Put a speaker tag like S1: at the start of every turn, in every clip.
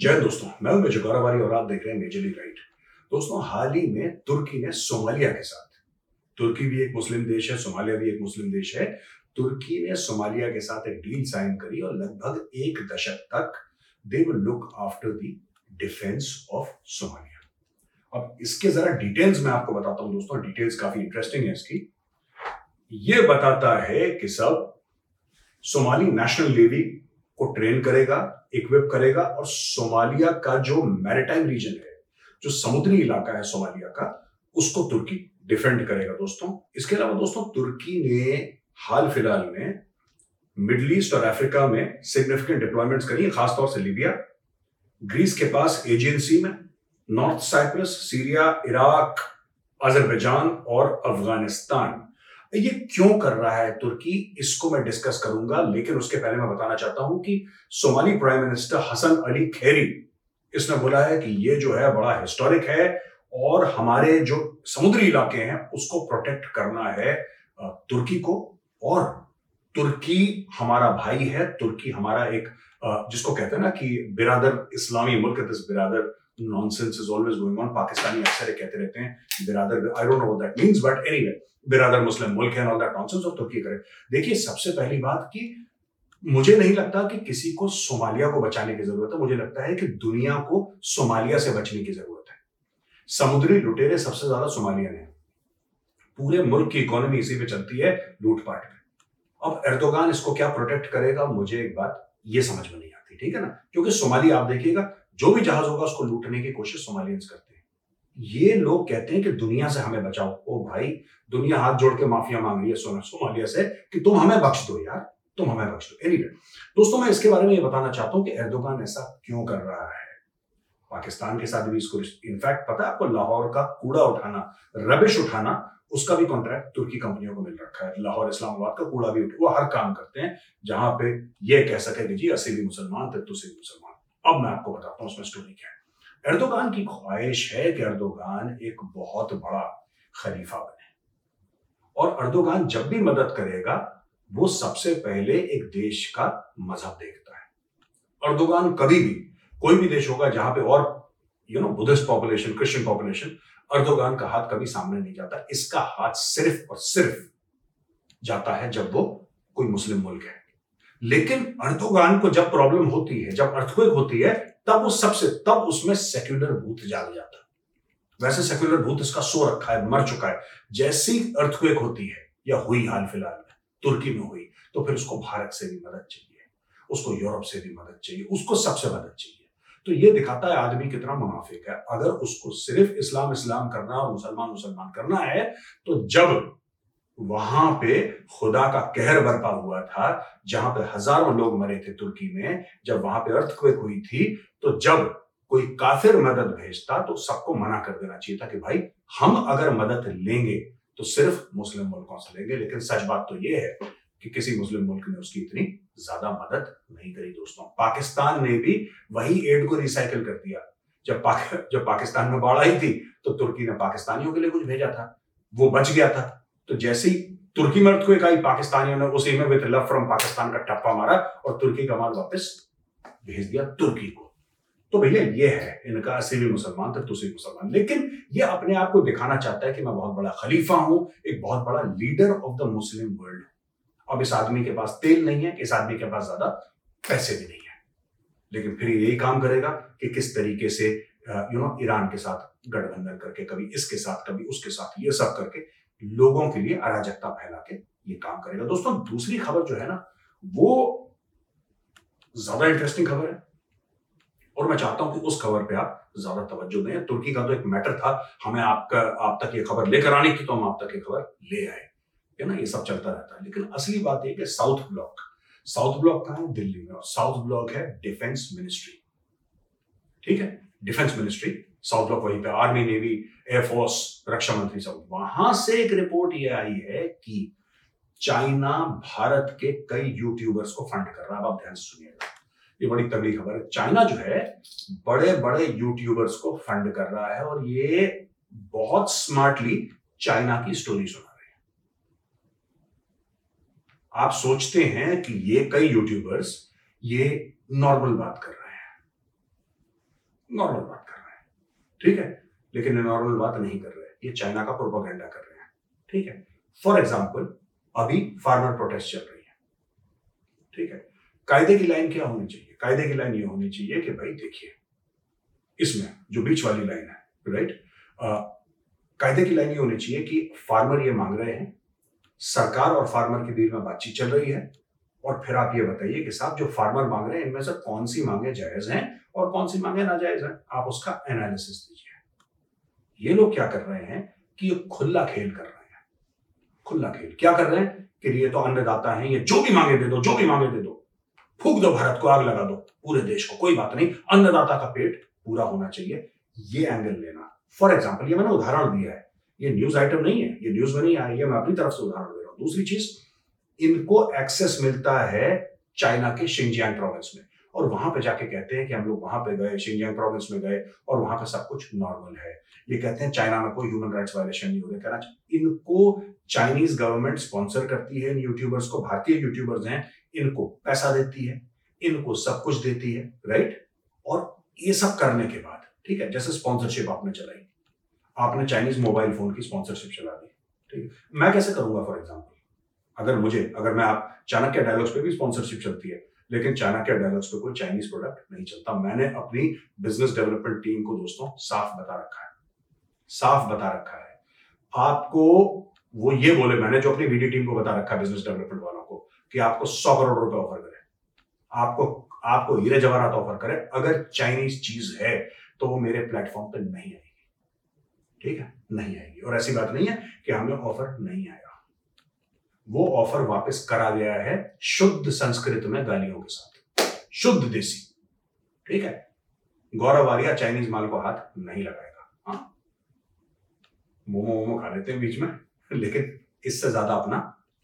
S1: जय दोस्तों, मैं हूँ मेजर और आप देख रहे हैं मेजरली राइट दोस्तों, हाल ही में तुर्की ने सोमालिया के साथ, तुर्की भी एक मुस्लिम देश है, सोमालिया भी एक मुस्लिम देश है, तुर्की ने सोमालिया के साथ एक डील साइन करी और लगभग एक दशक तक they will look after the defence of Somalia. अब इसके जरा डिटेल्स मैं आपको बताता हूँ दोस्तों डिटेल्स काफ़ी इंटरेस्टिंग है इसकी। ये बताता है कि सब, सोमाली नेशनल नेवी को ट्रेन करेगा इक्विप करेगा और सोमालिया का जो मैरिटाइम रीजन है, जो समुद्री इलाका है सोमालिया का, उसको तुर्की डिफेंड करेगा दोस्तों। इसके अलावा दोस्तों, तुर्की ने हाल फ़िलहाल में मिडल ईस्ट और अफ्रीका में सिग्निफिकेंट डिप्लॉयमेंट्स करी है, खासतौर से लीबिया। ग्रीस के पास एजियन सी में, North Cyprus, Syria, Iraq, Azerbaijan और अफ़गानिस्तान। ये क्यों कर रहा है तुर्की? इसको मैं डिस्कस करूँगा, लेकिन उसके पहले मैं बताना चाहता हूँ कि Somali prime minister Hassan Ali Khaire इसने बोला है कि ये जो है बड़ा हिस्टोरिक है और हमारे जो समुद्री इलाके हैं, उसको प्रोटेक्ट करना है तुर्की को। और तुर्की हमारा भाई है, तुर्की हमारा एक जिसको कहते हैं ना कि बिरादर, इस्लामी मुल्क दिस बिरादर nonsense is always going on Pakistani अक्सर कहते रहते हैं, बिरादर I don't know that means but anyway बिरादर मुस्लिम मुल्क है ऑल दैट नॉनसेंस और तुर्की करे देखिए, सबसे पहली बात कि मुझे नहीं लगता कि किसी को सोमालिया को बचाने की ज़रूरत है। मुझे लगता है कि दुनिया को सोमालिया से बचने की ज़रूरत है। समुद्री लुटेरे सबसे ज़्यादा सोमालियन है। पूरे मुल्क की इकोनॉमी इसी पे चलती है लूटपाट पे। अब एर्दोगान इसको क्या प्रोटेक्ट करेगा? मुझे एक बात ये समझ में नहीं आती, ठीक है ना? क्योंकि सोमालिया आप देखिएगा, जो भी जहाज़ होगा उसको लूटने की कोशिश सोमालियंस करते हैं। ये लोग कहते हैं कि दुनिया से हमें बचाओ। ओ भाई, दुनिया हाथ जोड़ के माफिया मांग रही है, सोना सोमालिया से कि तुम हमें बख्श दो यार, तुम हमें बख्श दो। एनीवे दोस्तों, मैं इसके बारे में ये बताना चाहता हूँ कि एर्दोगान ऐसा क्यों कर रहा है? पाकिस्तान के साथ भी इसको इनफैक्ट पता है आपको, लाहौर का कूड़ा उठाना रबिश उठाना, उसका भी कॉन्ट्रैक्ट तुर्की कंपनियों को मिल रखा है। लाहौर इस्लामाबाद का कूड़ा भी वो हर काम करते हैं, जहाँ पे ये कह सके कि जी, असी भी मुसलमान थे, तुसी भी मुसलमान। अब मैं आपको बताता हूँ, उसमें स्टोरी क्या है। एर्दोगान की ख्वाहिश है कि एर्दोगान एक बहुत बड़ा खलीफा बने। और अर्दोगान जब भी मदद करेगा, वो सबसे पहले एक देश का मज़हब देखता है। अर्दोगान कभी भी, कोई भी देश होगा जहाँ पे और you know Buddhist population Christian population Erdogan का हाथ कभी सामने नहीं जाता। इसका हाथ सिर्फ़ और सिर्फ़ जाता है जब वो कोई मुस्लिम मुल्क है। लेकिन अर्दोगान को जब प्रॉब्लम होती है, जब अर्थक्वेक होती है तब वो सबसे, तब उसमें सेक्युलर भूत जाग जाता। वैसे सेक्युलर भूत इसका सो रखा है, मर चुका है। जैसी अर्थक्वेक होती है, या हुई हाल फ़िलहाल में, तुर्की में हुई तो फिर उसको भारत से भी मदद चाहिए, उसको यूरोप से भी मदद चाहिए, उसको सबसे मदद चाहिए। तो ये दिखाता है आदमी कितना मुनाफिक है। अगर उसको सिर्फ़ इस्लाम इस्लाम करना और मुसलमान मुसलमान करना है तो जब वहाँ पे खुदा का कहर बरपा हुआ था जहाँ पे हज़ारों लोग मरे थे तुर्की में। जब वहाँ पे अर्थक्वेक हुई थी तो जब कोई काफिर मदद भेजता तो सबको मना कर देना चाहिए था कि भाई हम अगर मदद लेंगे तो सिर्फ़ मुस्लिम मुल्कों से लेंगे? लेकिन सच बात तो यह है कि किसी मुस्लिम मुल्क ने उसकी इतनी ज़्यादा मदद नहीं करी दोस्तों। पाकिस्तान ने भी वही एड को रिसाइकिल कर दिया। जब पाक, जब पाकिस्तान में बाढ़ आई थी तो तुर्की ने पाकिस्तानियों के लिए कुछ भेजा था। वो बच गया था। तो जैसे ही तुर्की में को आई पाकिस्तानियों ने उसी में विद लव फ्रॉम पाकिस्तान का टप्पा मारा और तुर्की का माल वापस भेज दिया तुर्की को। तो भैया, ये है, इनका असी भी मुसलमान थे तुसी मुसलमान। लेकिन ये अपने आप को दिखाना चाहता है कि मैं बहुत बड़ा खलीफा हूँ, एक बहुत बड़ा leader of the Muslim world अब इस आदमी के पास तेल नहीं है, इस आदमी के पास ज़्यादा पैसे भी नहीं है। लेकिन फिर यही काम करेगा कि किस तरीके से यू नो ईरान के साथ गठबंधन करके, कभी इसके साथ, कभी उसके साथ, ये सब करके लोगों के लिए अराजकता फैला के ये काम करेगा। दोस्तों, दूसरी खबर जो है ना, वो ज़्यादा इंटरेस्टिंग खबर है। और मैं चाहता हूँ कि उस खबर पे आप ज़्यादा तवज्जो दें। तुर्की का तो एक मैटर था, हमें आपका, आप तक ये खबर लेकर आनी थी तो हम आप तक ये खबर ले आए। है ना, ये सब चलता रहता है। लेकिन असली बात यह कि साउथ ब्लॉक साउथ ब्लॉक कहा है? दिल्ली में। और साउथ ब्लॉक है डिफेंस मिनिस्ट्री ठीक है? डिफेंस मिनिस्ट्री साउथ ब्लॉक वहीं पे, आर्मी, नेवी एयरफोर्स रक्षा मंत्री सब। वहाँ से एक रिपोर्ट ये आई है कि चाइना भारत के कई यूट्यूबर्स को फंड कर रहा है। आप ध्यान से सुनिएगा। ये बड़ी तगड़ी खबर है। चाइना जो है बड़े बड़े यूट्यूबर्स को फंड कर रहा है और ये बहुत स्मार्टली चाइना की स्टोरी सुना रहे हैं। आप सोचते हैं कि ये कई यूट्यूबर्स ये नॉर्मल बात कर रहे हैं। नॉर्मल बात ठीक है? लेकिन नॉर्मल बात नहीं कर रहे। ये चाइना का प्रोपोगेंडा कर रहे हैं। ठीक है? फॉर एग्ज़ाम्पल अभी फार्मर प्रोटेस्ट चल रही है। ठीक है? कायदे की लाइन क्या होनी चाहिए? कायदे की लाइन ये होनी चाहिए कि भाई देखिए, इसमें जो बीच वाली लाइन है राइट कायदे की लाइन ये होनी चाहिए कि फार्मर ये मांग रहे हैं, सरकार और फार्मर के बीच में बातचीत चल रही है, और फिर आप ये बताइए कि साहब जो फार्मर मांग रहे हैं, इनमें से कौन सी मांगे जायज़ हैं? और कौन सी मांगे नाजायज हैं? आप उसका एनालिसिस दीजिए। ये लोग क्या कर रहे हैं कि ये खुला खेल कर रहे हैं। खुला खेल। क्या कर रहे हैं? कि ये तो अन्नदाता हैं, ये जो भी मांगे दे दो, जो भी मांगे दे दो। फूक दो भारत को, आग लगा दो। पूरे देश को, कोई बात नहीं। अन्नदाता का पेट पूरा होना चाहिए। ये एंगल लेना। फॉर एग्ज़ाम्पल ये मैंने उदाहरण दिया है। ये न्यूज़ आइटम नहीं है। ये न्यूज़ में नहीं आई है। मैं अपनी तरफ़ से उदाहरण दे रहा हूँ। दूसरी चीज़, इनको एक्सेस मिलता है चाइना के शिंजियांग प्रोविंस में। और वहाँ पे जाके कहते हैं कि हम लोग वहाँ पे गए शिंजियांग प्रोविंस में गए और वहाँ का सब कुछ नॉर्मल है। ये कहते हैं चाइना में कोई ह्यूमन राइट्स वायलेशन नहीं हो रहा कहना इनको चाइनीज़ गवर्नमेंट स्पॉन्सर करती है इन यूट्यूबर्स को, भारतीय यूट्यूबर्स हैं, इनको पैसा देती है, इनको सब कुछ देती है राइट और ये सब करने के बाद, ठीक है, जैसे स्पॉन्सरशिप आपने चलाई, आपने चाइनीज़ मोबाइल फ़ोन की स्पॉन्सरशिप चला दी, ठीक है। मैं कैसे करूँगा फॉर एग्ज़ाम्पल अगर मुझे, अगर मैं आप चाणक्य डायलॉग्स पे भी स्पॉन्सरशिप चलती है लेकिन चाणक्य डायलॉग्स पे कोई चाइनीज़ प्रोडक्ट नहीं चलता। मैंने अपनी बिज़नेस डेवलपमेंट टीम को दोस्तों साफ़ बता रखा है। साफ़ बता रखा है। आपको वो ये बोले, मैंने जो अपनी वीडियो टीम को बता रखा है बिज़नेस डेवलपमेंट वालों को, कि आपको सौ करोड़ रुपए ऑफ़र करे। आपको आपको हीरे जवाहरात ऑफ़र करे। अगर चाइनीज़ चीज़ है तो वो मेरे प्लेटफॉर्म पर नहीं आएगी। ठीक है? नहीं आएगी। और ऐसी बात नहीं है कि हमें ऑफ़र नहीं आएगा। वो ऑफ़र वापस करा गया है शुद्ध संस्कृत में गालियों के साथ। शुद्ध देसी। ठीक है? गौरव आर्या चाइनीज़ माल को हाथ नहीं लगाएगा। हाँ। मोमो वोमो खा लेते हैं बीच में लेकिन इससे ज़्यादा अपना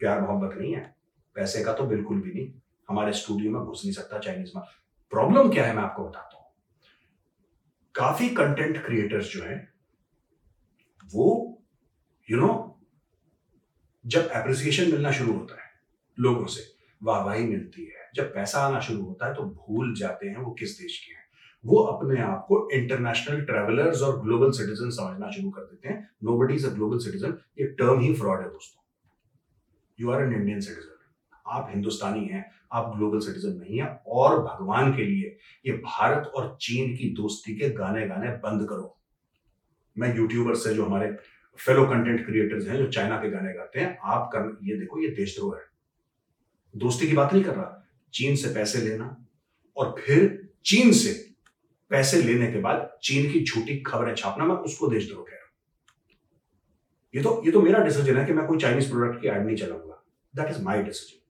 S1: प्यार मोहब्बत नहीं है। पैसे का तो बिल्कुल भी नहीं। हमारे स्टूडियो में घुस नहीं सकता चाइनीज़ माल। प्रॉब्लम क्या है मैं आपको बताता हूँ। काफ़ी कंटेंट क्रिएटर्स जो है वो यू you नो know, जब एप्रिसिएशन मिलना शुरू होता है, लोगों से, वाहवाही मिलती है। जब पैसा आना शुरू होता है तो भूल जाते हैं वो किस देश के हैं। वो अपने आप को इंटरनेशनल ट्रेवलर्स और ग्लोबल सिटीजन समझना शुरू कर देते हैं। Nobody is a global citizen ये टर्म ही फ्रॉड है दोस्तों। You are an Indian citizen आप हिंदुस्तानी हैं, आप ग्लोबल सिटीजन नहीं है, और भगवान के लिए ये भारत और चीन की दोस्ती के गाने गाने बंद करो। मैं यूट्यूबर से जो हमारे फेलो कंटेंट क्रिएटर्स हैं जो चाइना के गाने गाते हैं, आप कर, ये देखो, ये देशद्रोह है। दोस्ती की बात नहीं कर रहा, चीन से पैसे लेना और फिर चीन से पैसे लेने के बाद चीन की झूठी खबरें छापना, मैं उसको देशद्रोह कह रहा हूँ। ये तो ये तो मेरा डिसीज़न है कि मैं कोई चाइनीज़ प्रोडक्ट की एड नहीं चलाऊँगा। दैट इज़ माई डिसीज़न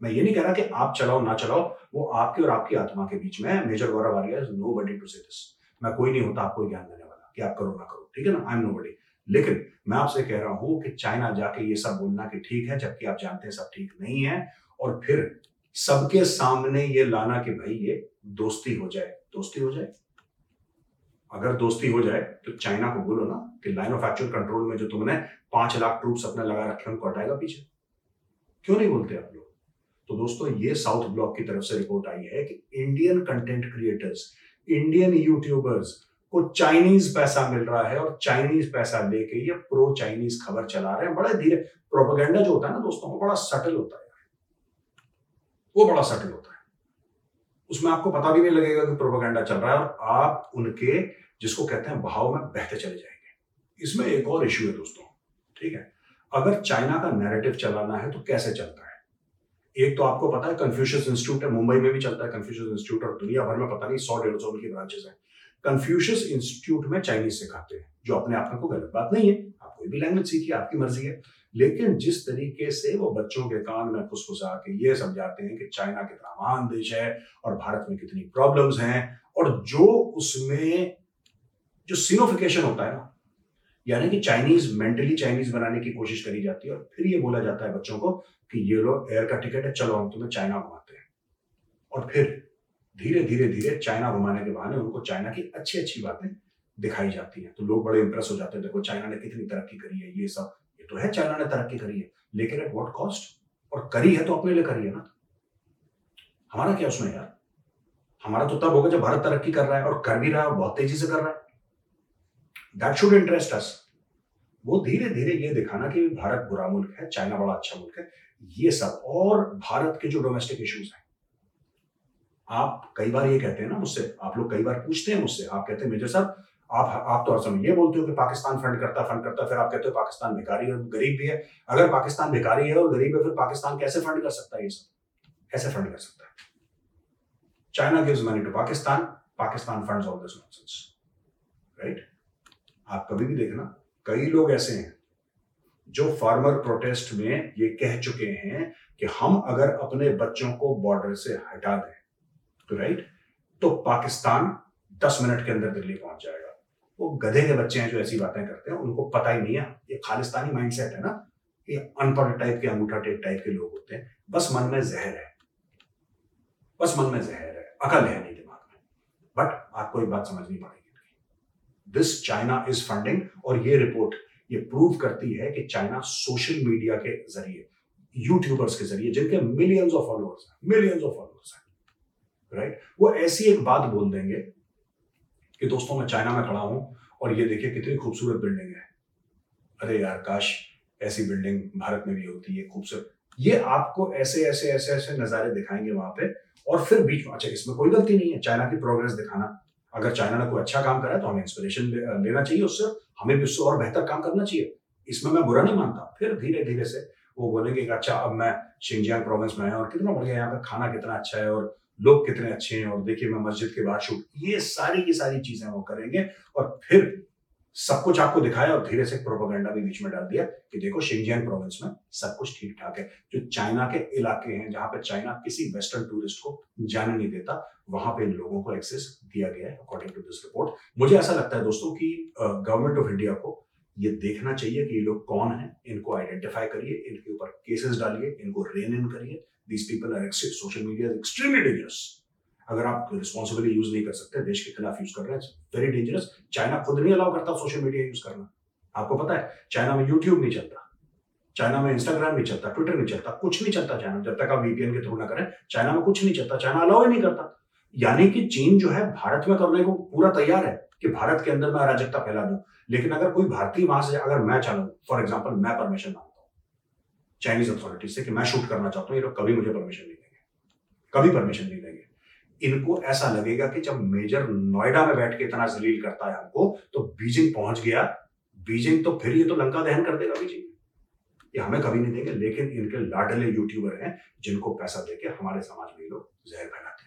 S1: मैं ये नहीं कह रहा कि आप चलाओ, ना चलाओ, वो आपकी और आपकी आत्मा के बीच में major Gaurav Arya nobody to say this मैं कोई नहीं होता, आपको ज्ञान देने वाला कि आप करो, ना करो। ठीक है ना? आई एम नो बडी लेकिन मैं आपसे कह रहा हूँ कि चाइना जाके ये सब बोलना कि ठीक है, जबकि आप जानते हैं सब ठीक नहीं है, और फिर सबके सामने ये लाना कि भाई ये दोस्ती हो जाए, दोस्ती हो जाए। अगर दोस्ती हो जाए तो चाइना को बोलो ना कि लाइन ऑफ़ एक्चुअल कंट्रोल में जो तुमने पाँच लाख ट्रूप्स अपने लगा रखे उनको हटाएगा पीछे। क्यों नहीं बोलते आप लोग? तो दोस्तों, ये साउथ ब्लॉक की तरफ़ से रिपोर्ट आई है कि Indian content creators Indian YouTubers को चाइनीज़ पैसा मिल रहा है और चाइनीज़ पैसा लेके ये प्रो चाइनीज़ खबर चला रहे हैं। बड़े धीरे प्रोपोगेंडा जो होता है ना दोस्तों, वो बड़ा सटल होता है। वो बड़ा सटल होता है। उसमें आपको पता भी नहीं लगेगा कि प्रोपोगेंडा चल रहा है और आप उनके, जिसको कहते हैं, भाव में बहते चले जाएँगे। इसमें एक और इश्यू है दोस्तों, ठीक है? अगर चाइना का नैरेटिव चलाना है तो कैसे चलता है? एक तो आपको पता है कंफ्यूशियस इंस्टीट्यूट है, मुंबई में भी चलता है कंफ्यूशियस इंस्टीट्यूट और दुनिया भर में पता नहीं, सौ डेढ़ सौ उनकी ब्रांचेस हैं। कंफ्यूशियस इंस्टीट्यूट में चाइनीज़ सिखाते हैं, जो अपने आप में कोई गलत बात नहीं है। आप कोई भी लैंग्वेज सीखिए, आपकी मर्ज़ी है। लेकिन जिस तरीके से वो बच्चों के कान में फुसफुसा के ये समझाते हैं कि चाइना कितना महान देश है और भारत में कितनी प्रॉब्लम्स हैं, और जो उसमें जो सिनोफिकेशन होता है ना, यानी कि चाइनीज़ मेंटली चाइनीज़ बनाने की कोशिश करी जाती है और फिर ये बोला जाता है बच्चों को कि ये लो एयर का टिकट है, चलो हम तुम्हें चाइना घुमाते हैं। और फिर धीरे धीरे धीरे चाइना घुमाने के बहाने उनको चाइना की अच्छी अच्छी बातें दिखाई जाती हैं। तो लोग बड़े इंप्रेस हो जाते हैं, देखो चाइना ने कितनी तरक्की करी है, ये सब। ये तो है चाइना ने तरक्की करी है, लेकिन एट वॉट कॉस्ट और करी है तो अपने लिए करी है ना। हमारा क्या उसमें यार? हमारा तो तब होगा जब भारत तरक्की कर रहा है और कर भी रहा है बहुत तेज़ी से कर रहा है। दैट शुड इंटरेस्ट अस वो धीरे धीरे ये दिखाना कि भारत बुरा मुल्क है, चाइना बड़ा अच्छा मुल्क है। ये सब और भारत के जो डोमेस्टिक इश्यूज़ हैं आप कई बार ये कहते हैं ना मुझसे, आप लोग कई बार पूछते हैं मुझसे, आप कहते हैं, मेजर साहब, आप आप तो हर समय ये बोलते हो कि पाकिस्तान फंड करता फंड करता, फिर आप कहते हो पाकिस्तान भिखारी और गरीब भी है। अगर पाकिस्तान भिखारी है और गरीब है, फिर पाकिस्तान कैसे फंड कर सकता है ये सब? कैसे फंड कर सकता है? China gives money to Pakistan Pakistan funds all this nonsense right आप कभी भी देखना, कई लोग ऐसे हैं जो फार्मर प्रोटेस्ट में ये कह चुके हैं कि हम अगर अपने बच्चों को बॉर्डर से हटा दें राइट तो पाकिस्तान दस मिनट के अंदर दिल्ली पहुँच जाएगा। वो गधे के बच्चे हैं जो ऐसी बातें करते हैं, उनको पता ही नहीं है। ये खालिस्तानी माइंडसेट है ना, ये अनपढ़ टाइप के अंगूठा टेप टाइप के लोग होते हैं। बस मन में जहर है। बस मन में जहर है। अकल है नहीं दिमाग में। बट आपको एक बात समझनी पड़ेगी। दिस चाइना इज़ फंडिंग और ये रिपोर्ट ये प्रूव करती है कि चाइना सोशल मीडिया के ज़रिए यूट्यूबर्स के ज़रिए, जिनके मिलियंस ऑफ़ फॉलोअर्स हैं मिलियंस ऑफ़ फॉलोअर्स राइट वो ऐसी एक बात बोल देंगे कि दोस्तों, मैं चाइना में खड़ा हूँ और ये देखिए कितनी खूबसूरत बिल्डिंग है। अरे यार, काश ऐसी बिल्डिंग भारत में भी होती है खूबसूरत। ये आपको ऐसे ऐसे ऐसे ऐसे नज़ारे दिखाएँगे वहाँ पे और फिर बीच में अच्छा इसमें कोई गलती नहीं है। चाइना की प्रोग्रेस दिखाना। अगर चाइना ने कोई अच्छा काम करा है तो हमें इंस्पिरेशन लेना चाहिए उससे। हमें भी उससे और बेहतर काम करना चाहिए। इसमें मैं बुरा नहीं मानता। फिर धीरे धीरे से वो बोलेंगे कि अच्छा अब मैं शिंजियांग प्रोविंस में आया और कितना बढ़िया यहाँ पे खाना कितना अच्छा है और लोग कितने अच्छे हैं और देखिए मैं मस्जिद के बाहर शूट ये सारी की सारी चीज़ें वो करेंगे और फिर सब कुछ आपको दिखाया और धीरे से प्रोपोगंडा भी बीच में डाल दिया कि देखो शिंजियांग प्रोविंस में सब कुछ ठीक ठाक है। जो चाइना के इलाके हैं, जहाँ पे चाइना किसी वेस्टर्न टूरिस्ट को जाने नहीं देता, वहाँ पे इन लोगों को एक्सेस दिया गया है अकॉर्डिंग टू दिस रिपोर्ट मुझे ऐसा लगता है दोस्तों की गवर्नमेंट ऑफ़ इंडिया को ये देखना चाहिए कि ये लोग कौन हैं, इनको आइडेंटिफाई करिए, इनके ऊपर केसेस डालिए, इनको रेन इन करिए। People are social media is extremely dangerous अगर आप रिस्पॉन्सिबली यूज़ नहीं कर सकते, देश के खिलाफ यूज़ कर रहे हैं वेरी डेंजरस चाइना खुद नहीं अलाउ करता सोशल मीडिया यूज़ करना। आपको पता है चाइना में यूट्यूब नहीं चलता। चाइना में इंस्टाग्राम नहीं चलता ट्विटर नहीं चलता, कुछ नहीं चलता चाइना जब तक आप वीपीएन के थ्रू ना करें चाइना में कुछ नहीं चलता चाइना अलाउ ही नहीं करता। यानी कि चीन जो है, भारत में करने को पूरा तैयार है कि भारत के अंदर मैं अराजकता फैला दूँ। लेकिन अगर कोई भारतीय वहाँ से, अगर मैं चाहूँ फॉर एग्ज़ाम्पल मैं परमिशन मांगू चाइनीज़ अथॉरिटी से कि मैं शूट करना चाहता हूँ, ये लोग कभी मुझे परमिशन नहीं देंगे। कभी परमिशन नहीं देंगे। इनको ऐसा लगेगा कि जब मेजर नोएडा में बैठ के इतना जलील करता है हमको तो बीजिंग पहुँच गया। बीजिंग तो फिर ये तो लंका दहन कर देगा बीजिंग। ये हमें कभी नहीं देंगे, लेकिन इनके लाडले यूट्यूबर हैं, जिनको पैसा देके हमारे समाज में लोग जहर फैलाते